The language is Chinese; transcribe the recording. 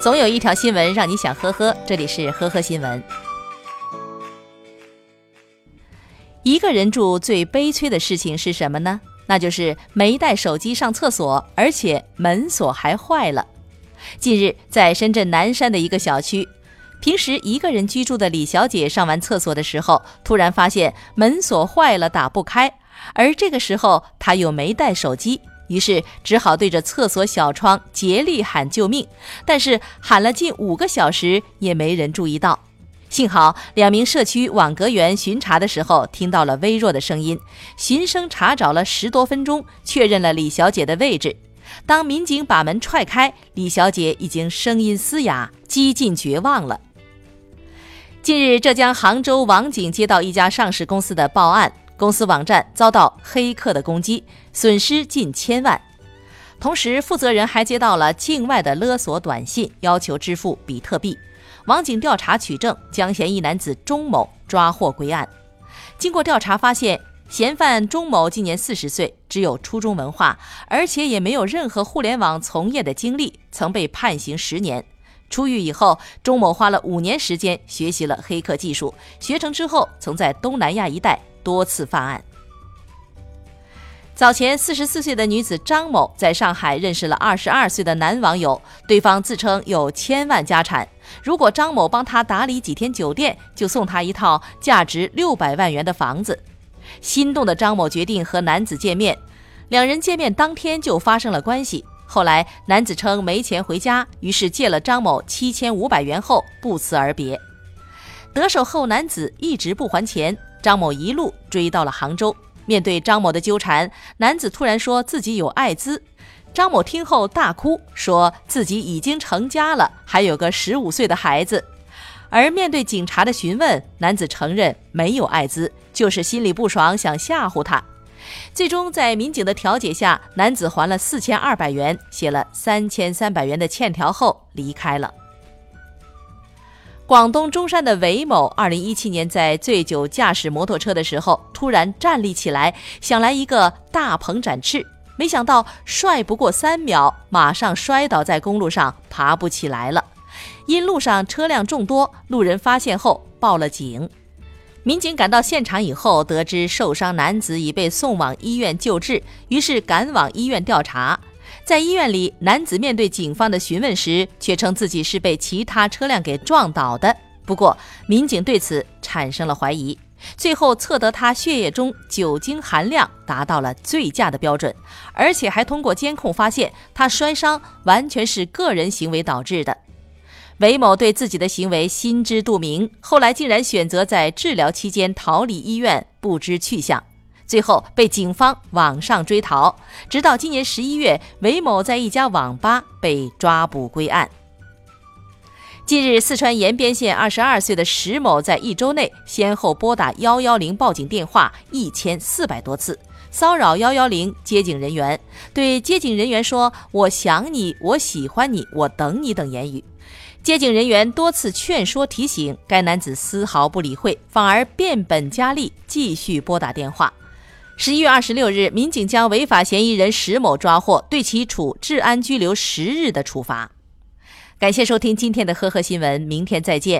总有一条新闻让你想呵呵，这里是呵呵新闻。一个人住最悲催的事情是什么呢？那就是没带手机上厕所，而且门锁还坏了。近日，在深圳南山的一个小区，平时一个人居住的李小姐上完厕所的时候，突然发现门锁坏了，打不开。而这个时候，她又没带手机，于是只好对着厕所小窗竭力喊救命。但是喊了近五个小时，也没人注意到。幸好两名社区网格员巡查的时候听到了微弱的声音，循声查找了十多分钟，确认了李小姐的位置。当民警把门踹开，李小姐已经声音嘶哑，几近绝望了。近日，浙江杭州网警接到一家上市公司的报案，公司网站遭到黑客的攻击，损失近千万。同时，负责人还接到了境外的勒索短信，要求支付比特币。网警调查取证，将嫌疑男子钟某抓获归案。经过调查发现，嫌犯钟某今年四十岁，只有初中文化，而且也没有任何互联网从业的经历，曾被判刑十年。出狱以后，钟某花了五年时间学习了黑客技术，学成之后，曾在东南亚一带多次犯案。早前，四十四岁的女子张某在上海认识了二十二岁的男网友，对方自称有千万家产，如果张某帮他打理几天酒店，就送他一套价值六百万元的房子。心动的张某决定和男子见面，两人见面当天就发生了关系。后来，男子称没钱回家，于是借了张某七千五百元后不辞而别。得手后，男子一直不还钱，张某一路追到了杭州。面对张某的纠缠，男子突然说自己有艾滋。张某听后大哭，说自己已经成家了，还有个十五岁的孩子。而面对警察的询问，男子承认没有艾滋，就是心里不爽，想吓唬他。最终在民警的调解下，男子还了四千二百元，写了三千三百元的欠条后离开了。广东中山的韦某，二零一七年在醉酒驾驶摩托车的时候，突然站立起来，想来一个大鹏展翅，没想到帅不过三秒，马上摔倒在公路上，爬不起来了。因路上车辆众多，路人发现后报了警。民警赶到现场以后，得知受伤男子已被送往医院救治，于是赶往医院调查。在医院里，男子面对警方的询问时，却称自己是被其他车辆给撞倒的。不过，民警对此产生了怀疑。最后测得他血液中酒精含量达到了醉驾的标准，而且还通过监控发现他摔伤完全是个人行为导致的。韦某对自己的行为心知肚明，后来竟然选择在治疗期间逃离医院，不知去向。最后被警方网上追逃，直到今年十一月，韦某在一家网吧被抓捕归案。近日，四川延边县二十二岁的石某在一周内先后拨打幺幺零报警电话一千四百多次，骚扰幺幺零接警人员，对接警人员说“我想你，我喜欢你，我等你”等言语。接警人员多次劝说提醒，该男子丝毫不理会，反而变本加厉，继续拨打电话。十一月二十六日，民警将违法嫌疑人石某抓获，对其处治安拘留十日的处罚。感谢收听今天的呵呵新闻，明天再见。